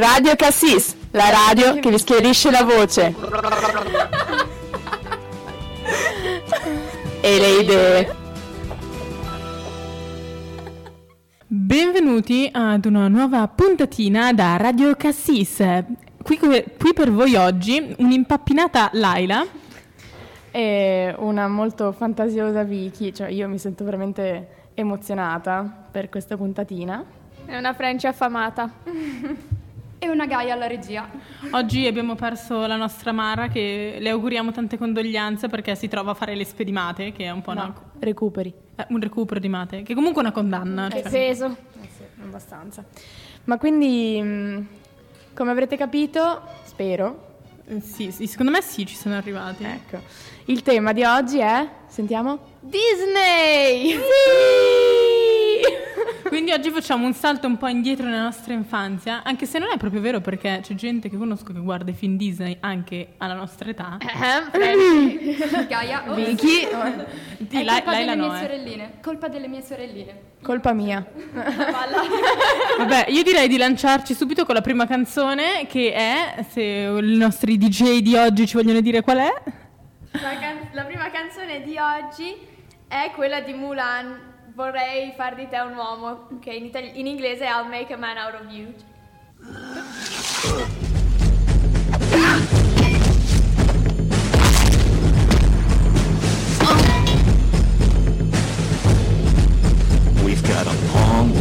Radio Cassis, la radio che vi schiarisce la voce. e le idee. Benvenuti ad una nuova puntatina da Radio Cassis. Qui, qui per voi oggi un'impappinata Laila e una molto fantasiosa Vicky, cioè io mi sento veramente emozionata per questa puntatina. È una French affamata. e una Gaia alla regia. Oggi abbiamo perso la nostra Mara che le auguriamo tante condoglianze perché si trova a fare le spedimate, che è un po' no, una... recuperi. Eh, un recupero di mate, che è comunque una condanna. È cioè. peso. Eh sì, abbastanza. Ma quindi, mm, come avrete capito, spero... Sì, sì, secondo me sì, ci sono arrivati. Ecco. Il tema di oggi è, sentiamo? Disney! Sì! Quindi oggi facciamo un salto un po' indietro nella nostra infanzia, anche se non è proprio vero perché c'è gente che conosco che guarda i film Disney anche alla nostra età. Eh, Gaia, oh. Vicky, Di, è colpa delle mie sorelline. Colpa delle mie sorelline. Colpa mia. Vabbè, io direi di lanciarci subito con la prima canzone che è, se i nostri DJ di oggi ci vogliono dire qual è. La, can- la prima canzone di oggi è quella di Mulan vorrei far di te un uomo, che in, itali- in inglese è I'll make a man out of you. We've got a long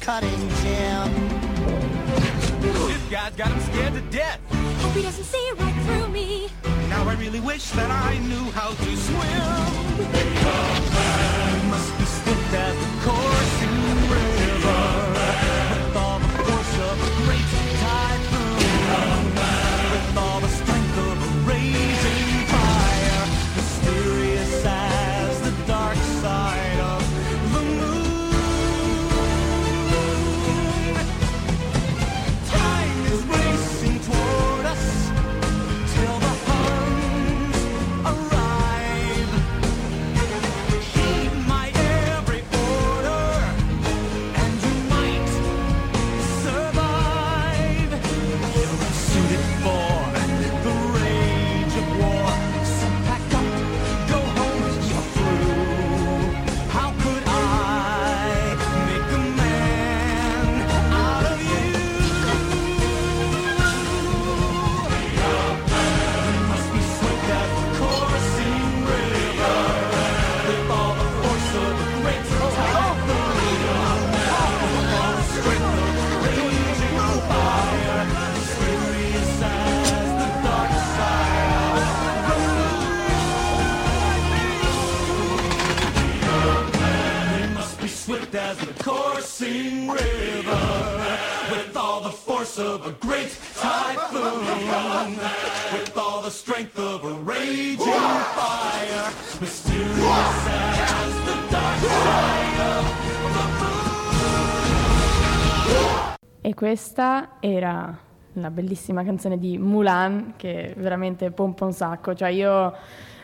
cutting Jim. This guy's got him scared to death. Hope he doesn't see right through me. Now I really wish that I knew how to swim. You must be swift as the coursing questa era una bellissima canzone di Mulan che veramente pompa un sacco. Cioè io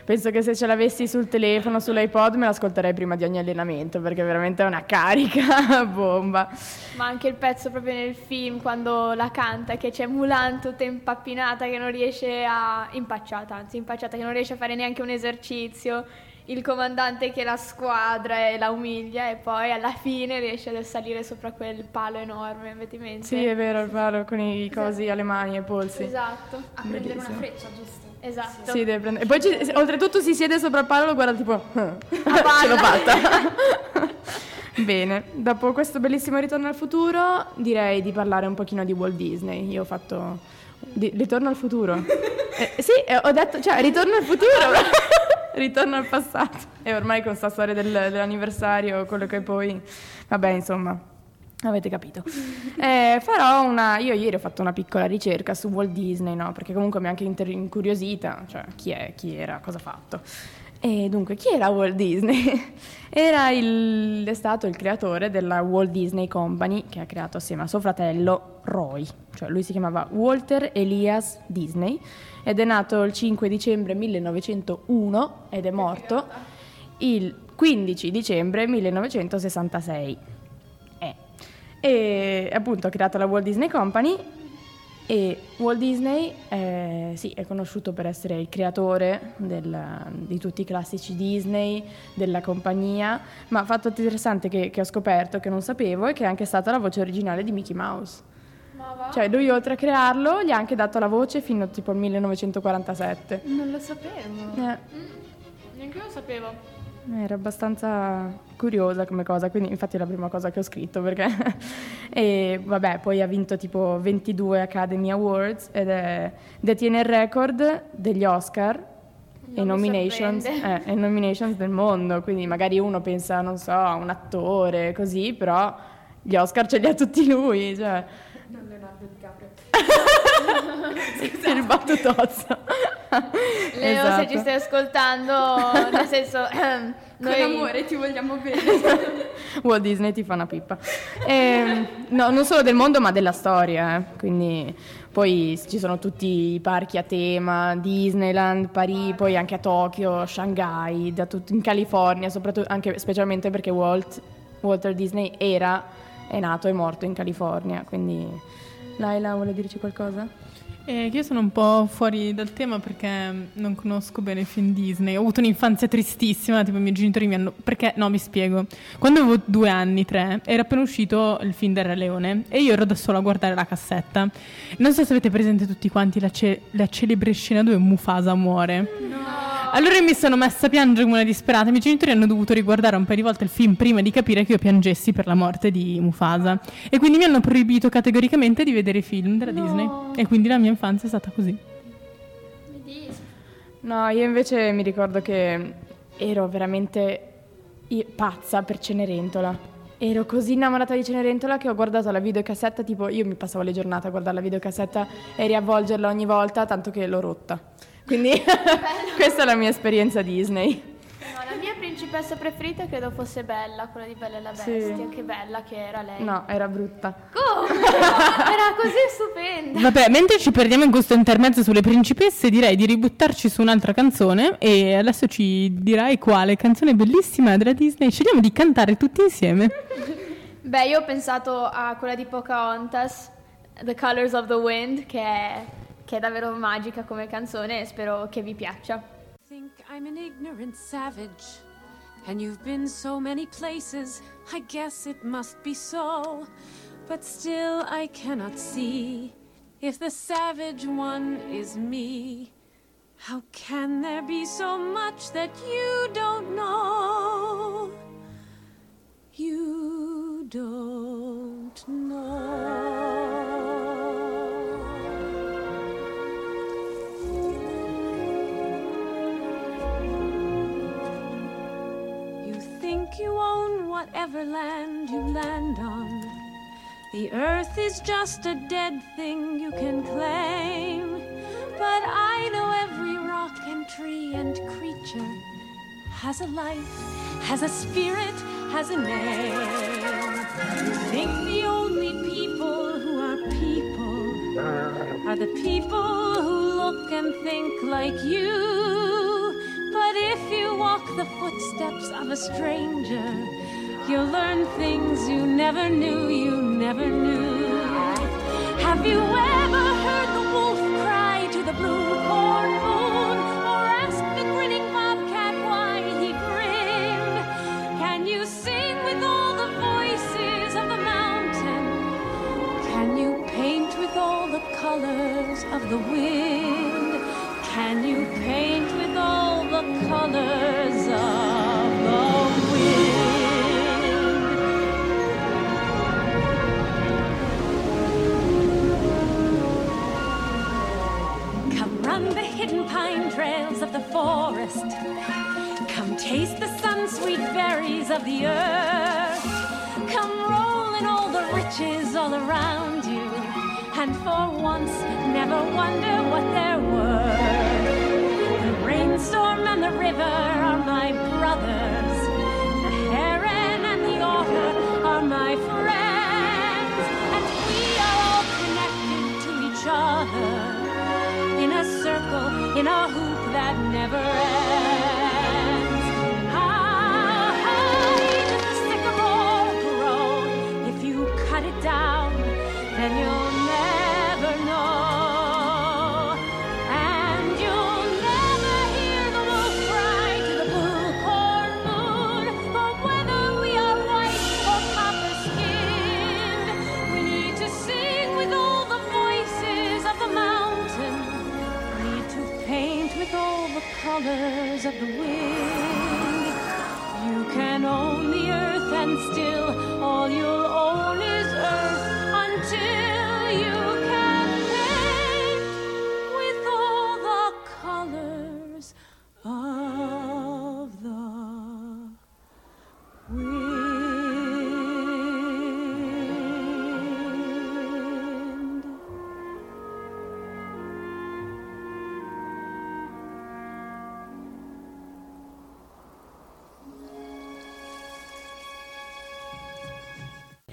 penso che se ce l'avessi sul telefono, sull'iPod, me l'ascolterei prima di ogni allenamento perché veramente è una carica bomba. Ma anche il pezzo proprio nel film quando la canta, che c'è Mulan tutta impappinata che non riesce a... impacciata, anzi impacciata, che non riesce a fare neanche un esercizio. Il comandante che la squadra e la umilia e poi alla fine riesce a salire sopra quel palo enorme, avete in mente? Sì, è vero, il palo con i cosi alle mani e ai polsi. Esatto. A prendere una Bellissimo. freccia, giusto? Esatto. Sì, deve prendere. E poi ci- oltretutto si siede sopra il palo e lo guarda tipo... Ce l'ho fatta. Bene, dopo questo bellissimo ritorno al futuro direi di parlare un pochino di Walt Disney. Io ho fatto... di- ritorno al futuro. Eh, sì, eh, ho detto, cioè, ritorno al futuro. Ritorno al passato. E ormai con sta storia del- dell'anniversario, quello che poi... Vabbè, insomma... Avete capito. Eh, farò una. Io ieri ho fatto una piccola ricerca su Walt Disney, no? Perché comunque mi ha anche inter- incuriosita, cioè chi è, chi era, cosa ha fatto. E dunque, chi era Walt Disney? Era il, è stato il creatore della Walt Disney Company che ha creato assieme a suo fratello Roy, cioè lui si chiamava Walter Elias Disney ed è nato il 5 dicembre 1901 ed è morto il 15 dicembre 1966. Eh. E appunto ha creato la Walt Disney Company e Walt Disney eh, sì, è conosciuto per essere il creatore del- di tutti i classici Disney, della compagnia, ma fatto interessante che, che ho scoperto, che non sapevo, è che è anche stata la voce originale di Mickey Mouse. Cioè lui oltre a crearlo gli ha anche dato la voce fino tipo al 1947. Non lo sapevo. Eh, Neanche io lo sapevo. Era abbastanza curiosa come cosa, quindi infatti è la prima cosa che ho scritto perché... e vabbè, poi ha vinto tipo 22 Academy Awards ed è, detiene il record degli Oscar e mi nominations, eh, e nominations del mondo, quindi magari uno pensa, non so, a un attore così, però gli Oscar ce li ha tutti lui, cioè... Non Leonardo DiCaprio. Sì, il battutozzo. Leo, Esatto. se ci stai ascoltando, nel senso, Con noi... amore ti vogliamo bene. Walt Disney ti fa una pippa. E, no, non solo del mondo, ma della storia. eh. Quindi poi ci sono tutti i parchi a tema, Disneyland, Parigi, poi anche a Tokyo, Shanghai, da tut- in California, soprattutto anche specialmente perché Walt, Walter Disney era, è nato e morto in California. Quindi Laila vuole dirci qualcosa? Eh, io sono un po' fuori dal tema perché non conosco bene i film Disney. Ho avuto un'infanzia tristissima, tipo i miei genitori mi hanno... Perché, no, mi spiego. Quando avevo due anni, tre, era appena uscito il film del Re Leone e io ero da sola a guardare la cassetta. Non so se avete presente tutti quanti la, ce- la celebre scena dove Mufasa muore. Allora mi sono messa a piangere come una disperata. I miei genitori hanno dovuto riguardare un paio di volte il film prima di capire che io piangessi per la morte di Mufasa. E quindi mi hanno proibito categoricamente di vedere i film della Disney. E quindi la mia infanzia è stata così. No, io invece mi ricordo che ero veramente pazza per Cenerentola. Ero così innamorata di Cenerentola che ho guardato la videocassetta, tipo io mi passavo le giornate a guardare la videocassetta e riavvolgerla ogni volta, tanto che l'ho rotta. Quindi questa è la mia esperienza Disney. No, la mia principessa preferita credo fosse Bella, quella di Bella e la Sì. Bestia. Che bella che era lei. No, era brutta. Come? era così stupenda. Vabbè, mentre ci perdiamo in questo intermezzo sulle principesse, direi di ributtarci su un'altra canzone. E adesso ci dirai quale canzone bellissima della Disney scegliamo di cantare tutti insieme. Beh, io ho pensato a quella di Pocahontas, The Colors of the Wind, che è, che è davvero magica come canzone e spero che vi piaccia. think I'm an ignorant savage. And you've been so many places, I guess it must be so. But still, I cannot see if the savage one is me. How can there be so much that you don't know? You don't know. Whatever land you land on. The earth is just a dead thing you can claim. But I know every rock and tree and creature has a life, has a spirit, has a name. You think the only people who are people are the people who look and think like you. But if you walk the footsteps of a stranger, you'll learn things you never knew, you never knew. Have you ever heard the wolf cry to the blue corn moon? Or asked the grinning bobcat why he grinned? Can you sing with all the voices of the mountain? Can you paint with all the colors of the wind? Can you paint with all the colors of hidden pine trails of the forest. Come taste the sun sweet berries of the earth. Come roll in all the riches all around you. And for once, never wonder what they're worth. The rainstorm and the river are my brothers. The heron and the otter are my friends. In a the wind.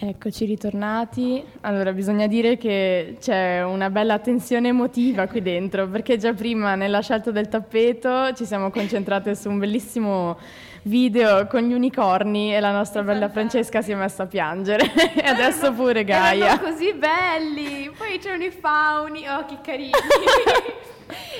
Eccoci ritornati. Allora, bisogna dire che c'è una bella tensione emotiva qui dentro, perché già prima nella scelta del tappeto ci siamo concentrate su un bellissimo video con gli unicorni e la nostra bella Francesca si è messa a piangere. e adesso pure Gaia. Erano così belli. Poi c'erano i fauni. Oh, che carini.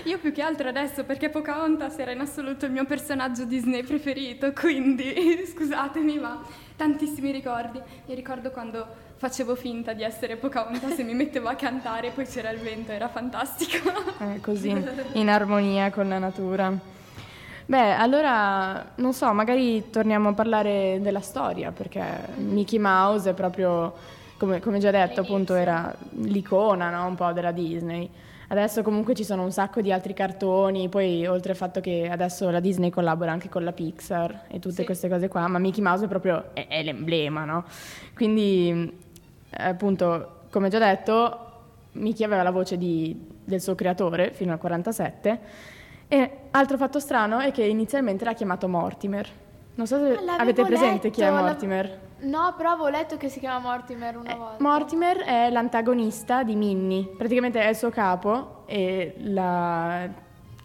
Io più che altro adesso perché Pocahontas era in assoluto il mio personaggio Disney preferito, quindi scusatemi ma tantissimi ricordi. Mi ricordo quando facevo finta di essere Pocahontas e mi mettevo a cantare, poi c'era il vento, era fantastico. Eh, così, in armonia con la natura. Beh, allora, non so, magari torniamo a parlare della storia, perché Mickey Mouse è proprio, come, come già detto, appunto era l'icona no? un po' della Disney. Adesso comunque ci sono un sacco di altri cartoni, poi oltre al fatto che adesso la Disney collabora anche con la Pixar e tutte queste cose qua, ma Mickey Mouse è proprio è, è l'emblema, no? Quindi, eh, appunto, come già detto, Mickey aveva la voce di- del suo creatore fino al 47 e altro fatto strano è che inizialmente l'ha chiamato Mortimer. Non so se Ah, avete presente chi è letto, Mortimer. No, però avevo letto che si chiama Mortimer una Eh, volta. Mortimer è l'antagonista di Minnie, praticamente è il suo capo e la,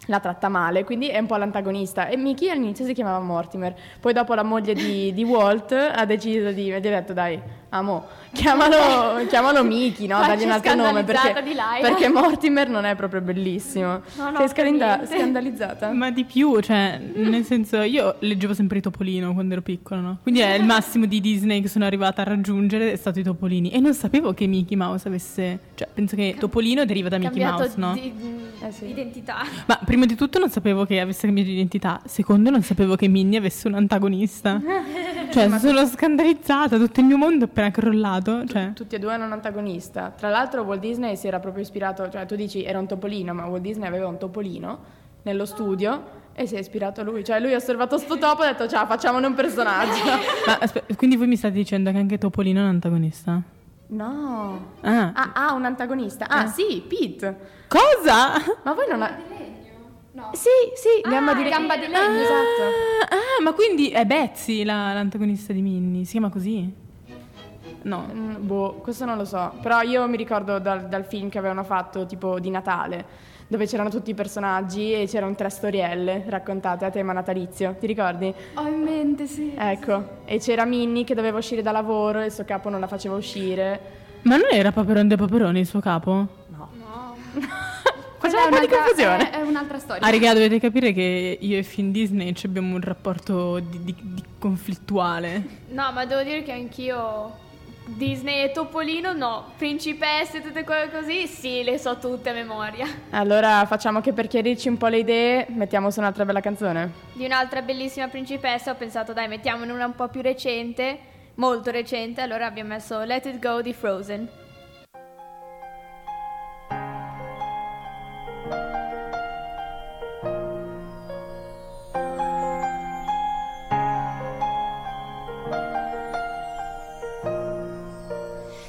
la tratta male, quindi è un po' l'antagonista. E Mickey all'inizio si chiamava Mortimer, poi dopo la moglie di, di Walt ha deciso di, gli ha detto dai, amo, chiamalo, chiamalo Mickey, no? Dagli un altro nome, perché, perché Mortimer non è proprio bellissimo. No, no, Sei per scandalizzata-? Ma di più, cioè, nel senso, io leggevo sempre i Topolino quando ero piccola, no? Quindi è il massimo di Disney che sono arrivata a raggiungere è stato i Topolini. E non sapevo che Mickey Mouse avesse... Cioè, penso che Topolino deriva da Mickey Mouse, no? di- Eh sì. identità. Ma prima di tutto non sapevo che avesse cambiato identità. Secondo, non sapevo che Minnie avesse un antagonista. cioè, sono scandalizzata. Tutto il mio mondo è appena crollato. Cioè, Tutti e due hanno un antagonista. Tra l'altro Walt Disney si era proprio ispirato, cioè tu dici era un topolino, ma Walt Disney aveva un topolino nello studio e si è ispirato a lui. Cioè lui ha osservato sto topo e ha detto ciao facciamone un personaggio. ma aspe- quindi voi mi state dicendo che anche Topolino è un antagonista? no. Ah. Ah, ha un antagonista. Ah sì, Pete. Cosa? Ma voi non ha... No. Sì, sì, gamba di, gamba di legno, legno, esatto. Ah, ma quindi è Betsy la- l'antagonista di Minnie? Si chiama così? No. Mm, boh, questo non lo so. Però io mi ricordo dal, dal film che avevano fatto tipo di Natale, dove c'erano tutti i personaggi e c'erano tre storielle raccontate a tema natalizio. Ti ricordi? Ho in mente, sì. Ecco, e c'era Minnie che doveva uscire da lavoro e il suo capo non la faceva uscire. Ma non era Paperon de Paperoni il suo capo? Faceva un po' di confusione. È, è un'altra storia. Ah, raga, dovete capire che io e Finn Disney ci abbiamo un rapporto di, di- di conflittuale. No, ma devo dire che anch'io Disney e Topolino no, Principesse e tutte quelle così, sì, le so tutte a memoria. Allora facciamo che per chiarirci un po' le idee mettiamo su un'altra bella canzone. Di un'altra bellissima principessa ho pensato dai mettiamone una un po' più recente, molto recente, allora abbiamo messo Let It Go di Frozen.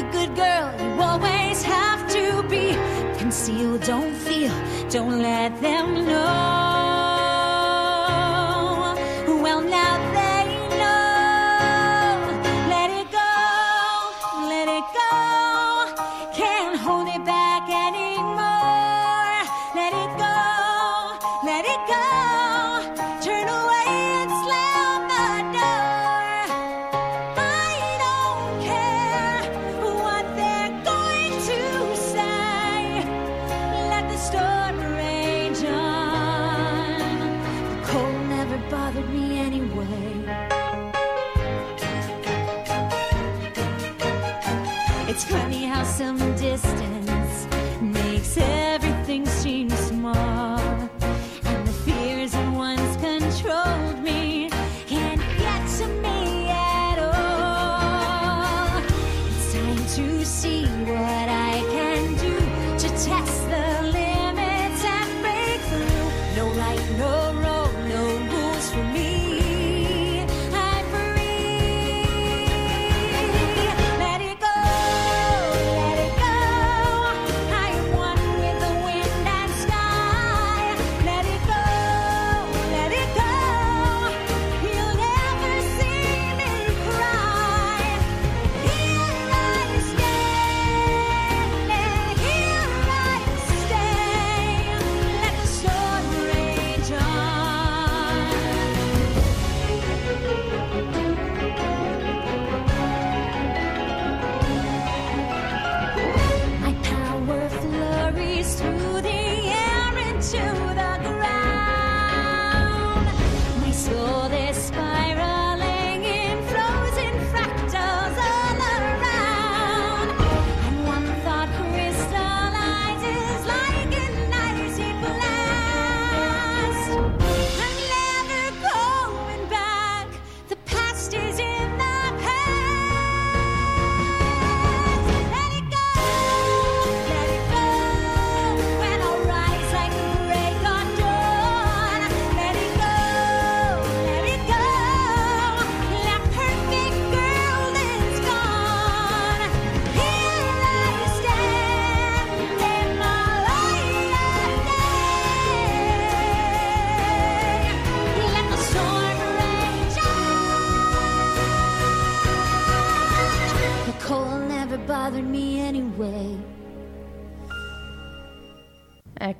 The good girl you always have to be. Conceal, don't feel, don't let them know.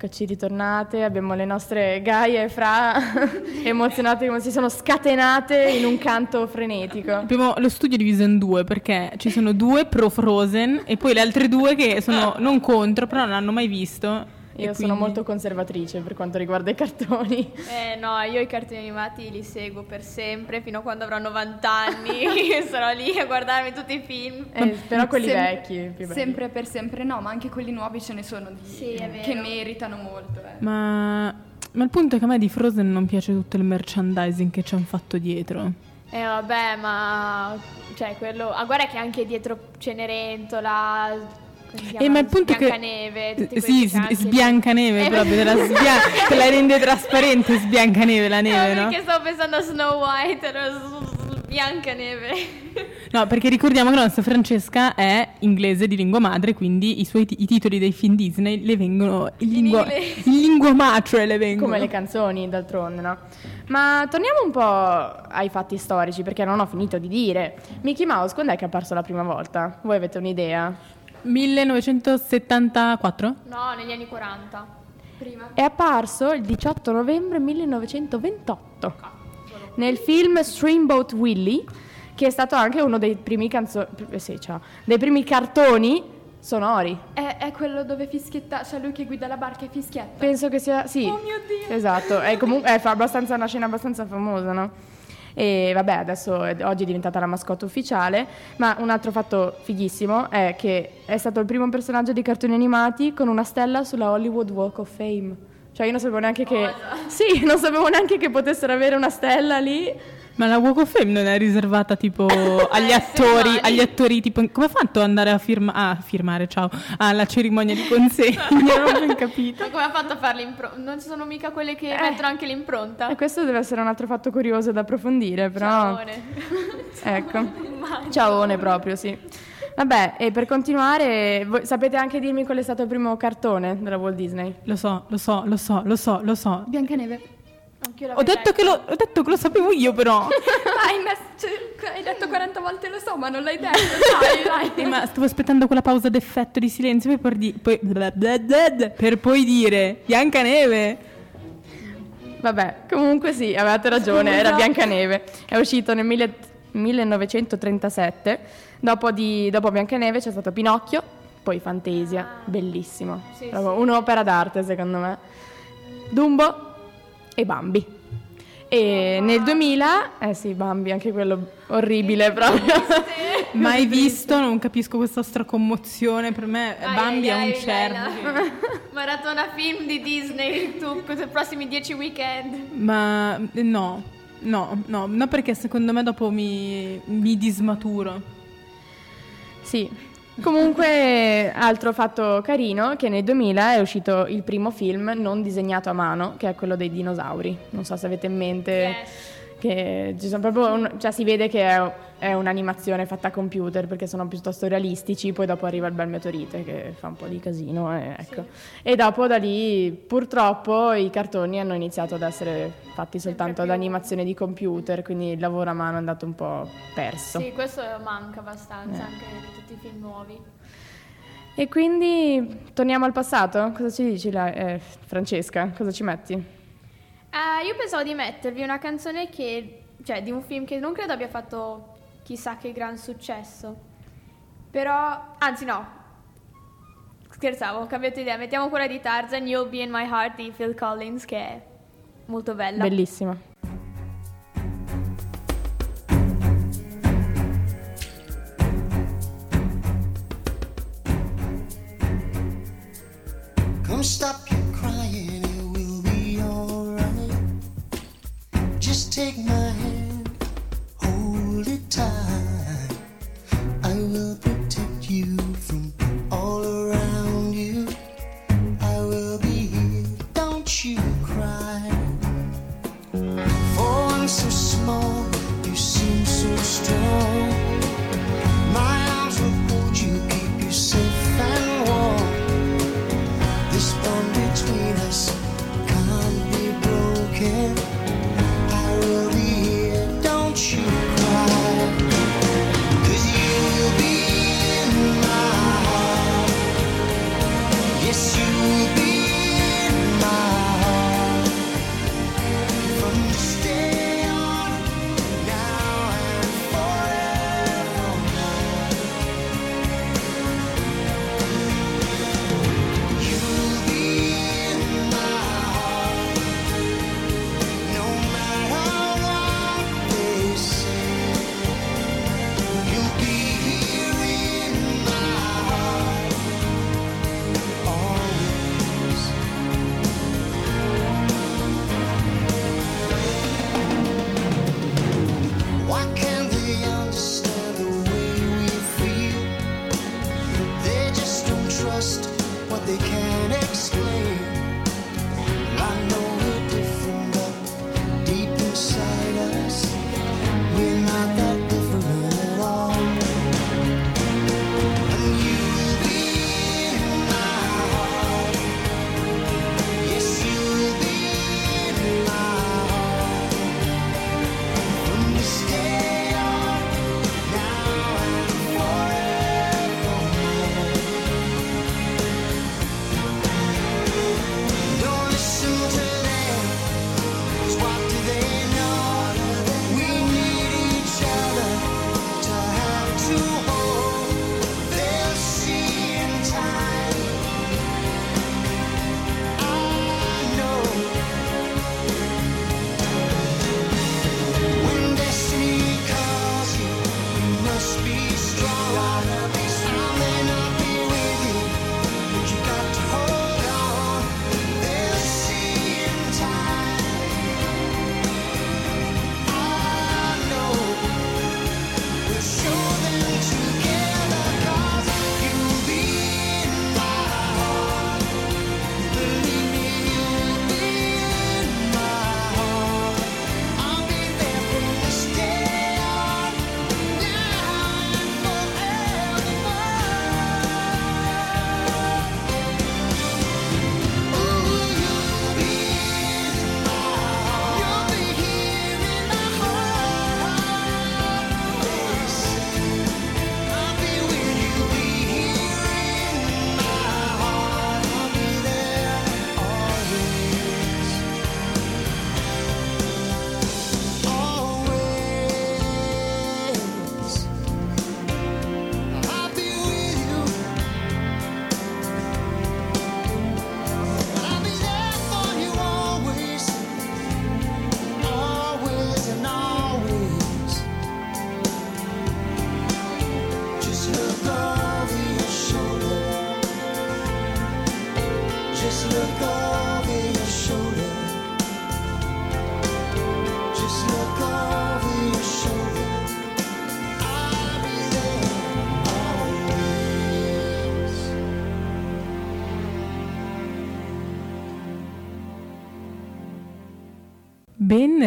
Eccoci ritornate, abbiamo le nostre Gaia e Fra emozionate come si sono scatenate in un canto frenetico. Abbiamo lo studio diviso in due perché ci sono due pro Frozen e poi le altre due che sono non contro, però non hanno mai visto. Io sono quindi- molto conservatrice per quanto riguarda i cartoni. Eh no, io i cartoni animati li seguo per sempre, fino a quando avrò 90 anni, sarò lì a guardarmi tutti i film. Eh, però quelli Sem- vecchi, più belli. Sempre per sempre no, ma anche quelli nuovi ce ne sono di- Sì, è vero. che meritano molto. eh. Ma, ma il punto è che a me di Frozen non piace tutto il merchandising che ci hanno fatto dietro. Eh vabbè, ma cioè quello. Ah, guarda che anche dietro Cenerentola. Eh, ma il punto è che Biancaneve, tutti sì, s- sbiancaneve Eh, proprio, te la, sbia- te la rende trasparente, sbiancaneve la neve, No, no? perché stavo pensando a Snow White, era s- s- Biancaneve. No, perché ricordiamo che la nostra Francesca è inglese di lingua madre, quindi i suoi ti- i titoli dei film Disney le vengono in lingua, in lingua madre le vengono. Come le canzoni, d'altronde, no? Ma torniamo un po' ai fatti storici, perché non ho finito di dire. Mickey Mouse, quando è che è apparso la prima volta? Voi avete un'idea? 1974? No, negli anni 40. Prima. È apparso il 18 novembre 1928 nel film Streamboat Willie, che è stato anche uno dei primi, canzo- eh sì, dei primi cartoni sonori. È, è quello dove fischietta, c'è lui che guida la barca e fischietta. Penso che sia sì. Oh mio Dio! Esatto, è comunque è fa abbastanza una scena abbastanza famosa, no? E vabbè, adesso oggi è diventata la mascotte ufficiale, ma un altro fatto fighissimo è che è stato il primo personaggio di cartoni animati con una stella sulla Hollywood Walk of Fame. Cioè io non sapevo neanche che Sì, non sapevo neanche che potessero avere una stella lì. Ma la Walk of Fame non è riservata tipo agli attori, agli attori tipo come ha fatto ad andare a, firma- a firmare, ciao, alla cerimonia di consegna? non ho capito. Ma come ha fatto a fare l'impronta? Non ci sono mica quelle che mettono anche l'impronta? E questo deve essere un altro fatto curioso da approfondire, però Ciaone. Ecco. Ciaone proprio, sì. Vabbè, e per continuare, voi sapete anche dirmi qual è stato il primo cartone della Walt Disney? Lo so, lo so, lo so, lo so, lo so. Biancaneve. Anch'io Ho detto, che lo, ho detto che lo sapevo io però. hai, messo- cioè, hai detto 40 volte lo so, ma non l'hai detto. Dai, Eh, dai. ma stavo aspettando quella pausa d'effetto di silenzio per poi, di- poi- per poi dire Biancaneve. Vabbè, comunque sì, avevate ragione, era Biancaneve. È uscito nel mille- 1937. Dopo, di, dopo Biancaneve c'è stato Pinocchio, poi Fantasia, bellissimo. Sì, Proprio sì. Un'opera d'arte, secondo me. Dumbo e Bambi. E nel 2000, eh sì, Bambi, anche quello orribile proprio. Mai visto, non capisco questa stracommozione. Per me Ai, Bambi è ai, un ai, cervo. Maratona film di Disney tu per i prossimi 10 weekend. Ma no, no, no, no perché secondo me dopo mi, mi dismaturo. Sì. Comunque, altro fatto carino, che nel 2000 è uscito il primo film non disegnato a mano, che è quello dei dinosauri. Non so se avete in mente Yes. Che ci sono proprio un- cioè si vede che è, è un'animazione fatta a computer perché sono piuttosto realistici, poi dopo arriva il bel meteorite che fa un po' di casino, e, ecco. E dopo da lì purtroppo i cartoni hanno iniziato ad essere fatti soltanto ad animazione di computer, quindi il lavoro a mano è andato un po' perso. Sì, questo manca abbastanza Eh. anche di tutti i film nuovi. E quindi torniamo al passato? Cosa ci dici, la- eh, Francesca? Cosa ci metti? Eh, io pensavo di mettervi una canzone che, cioè di un film che non credo abbia fatto chissà che gran successo. Però, anzi no, scherzavo, ho cambiato idea. Mettiamo quella di Tarzan, You'll Be In My Heart di Phil Collins che è molto bella. Bellissima. Come stop take my hand, hold it tight. just what they can't explain.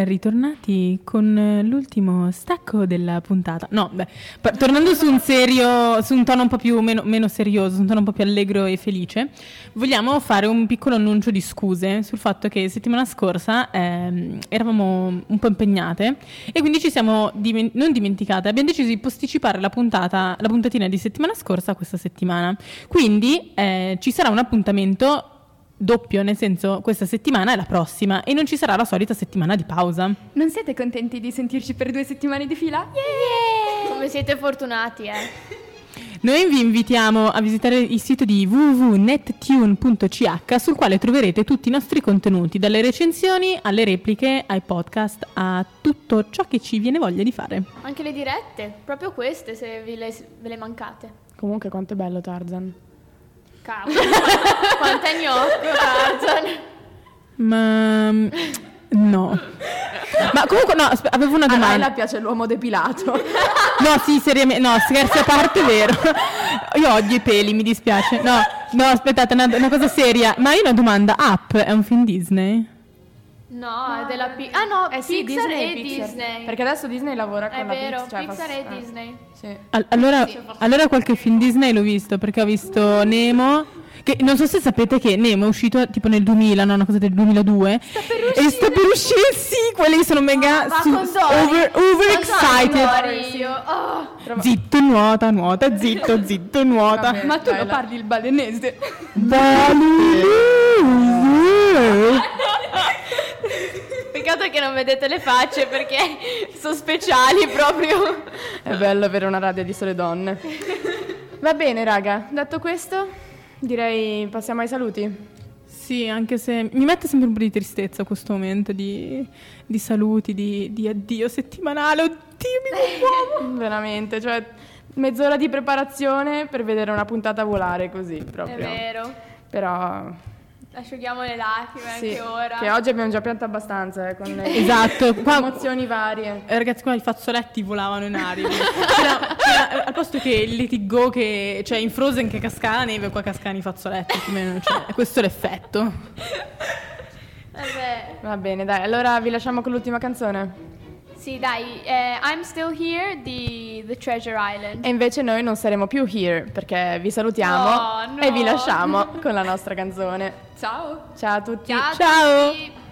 Ben ritornati con eh, l'ultimo stacco della puntata. No, beh, tornando su un serio, su un tono un po' più meno, meno serioso, su un tono un po' più allegro e felice, vogliamo fare un piccolo annuncio di scuse sul fatto che settimana scorsa ehm, eravamo un po' impegnate e quindi ci siamo dimen- non dimenticate, abbiamo deciso di posticipare la puntata, la puntatina di settimana scorsa a questa settimana. Quindi eh, ci sarà un appuntamento doppio, nel senso questa settimana è la prossima e non ci sarà la solita settimana di pausa. Non siete contenti di sentirci per due settimane di fila? Come siete fortunati, eh. Noi vi invitiamo a visitare il sito di www.nettune.ch sul quale troverete tutti i nostri contenuti, dalle recensioni alle repliche, ai podcast, a tutto ciò che ci viene voglia di fare. Anche le dirette, proprio queste se vi le, ve le mancate. Comunque quanto è bello Tarzan. Cavolo, quanto è gnocco Tarzan. Ma mm, no. Ma comunque no, aspe- avevo una A domanda. Laila piace l'uomo depilato. No, sì, seriamente, no, scherzi a parte, è vero. Io odio i peli, mi dispiace. No, no, aspettate, una, una cosa seria. Ma io ho una domanda, Up è un film Disney? No, è della Pi- Ah no, Eh sì, Pixar Disney e Pixar. Disney. Perché adesso Disney lavora con È la vero, Pix- cioè Pixar fa- e eh, Disney. Sì. Al- allora, allora qualche film Disney l'ho visto, perché ho visto Nemo... Che non so se sapete che Nemo è uscito tipo nel 2000, no, una cosa del 2002. E sta per uscire il sequel, io sono mega Ma su- over, over excited. Oh. Zitto, nuota, nuota, zitto, zitto, nuota. Vabbè. Ma tu Dai, lo parli il balenese. Baloo. Peccato che non vedete le facce perché sono speciali proprio. È bello avere una radio di sole donne. Va bene, raga. Detto questo, direi passiamo ai saluti. Sì, anche se mi mette sempre un po' di tristezza questo momento di, di saluti, di, di addio settimanale. Oddio, mi commuovo. Veramente, cioè mezz'ora di preparazione per vedere una puntata volare così È proprio. vero. Però Asciughiamo le lacrime sì, anche ora. che oggi abbiamo già pianto abbastanza eh, con le Esatto, qua, emozioni varie. eh, ragazzi, qua i fazzoletti volavano in aria. C'era- c'era- al posto che il Let It Go, che, cioè in Frozen che cascava la neve, qua cascavano i fazzoletti. più o meno, cioè, questo è l'effetto. Vabbè. Va bene, dai, allora vi lasciamo con l'ultima canzone. Sì, dai, eh, I'm Still Here di The Treasure Island. E invece noi non saremo più here perché vi salutiamo Oh, no. e vi lasciamo con la nostra canzone. Ciao. Ciao a tutti. Ciao! a Ciao. tutti.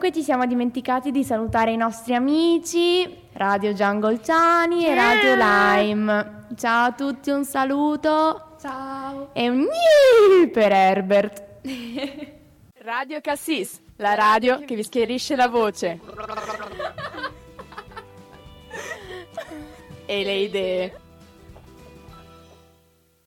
Comunque ci siamo dimenticati di salutare i nostri amici Radio Jungle Ciani e Radio Lime. Ciao a tutti, un saluto Ciao. e un gni per Herbert. Radio Cassis, la radio che vi schierisce la voce. e le idee.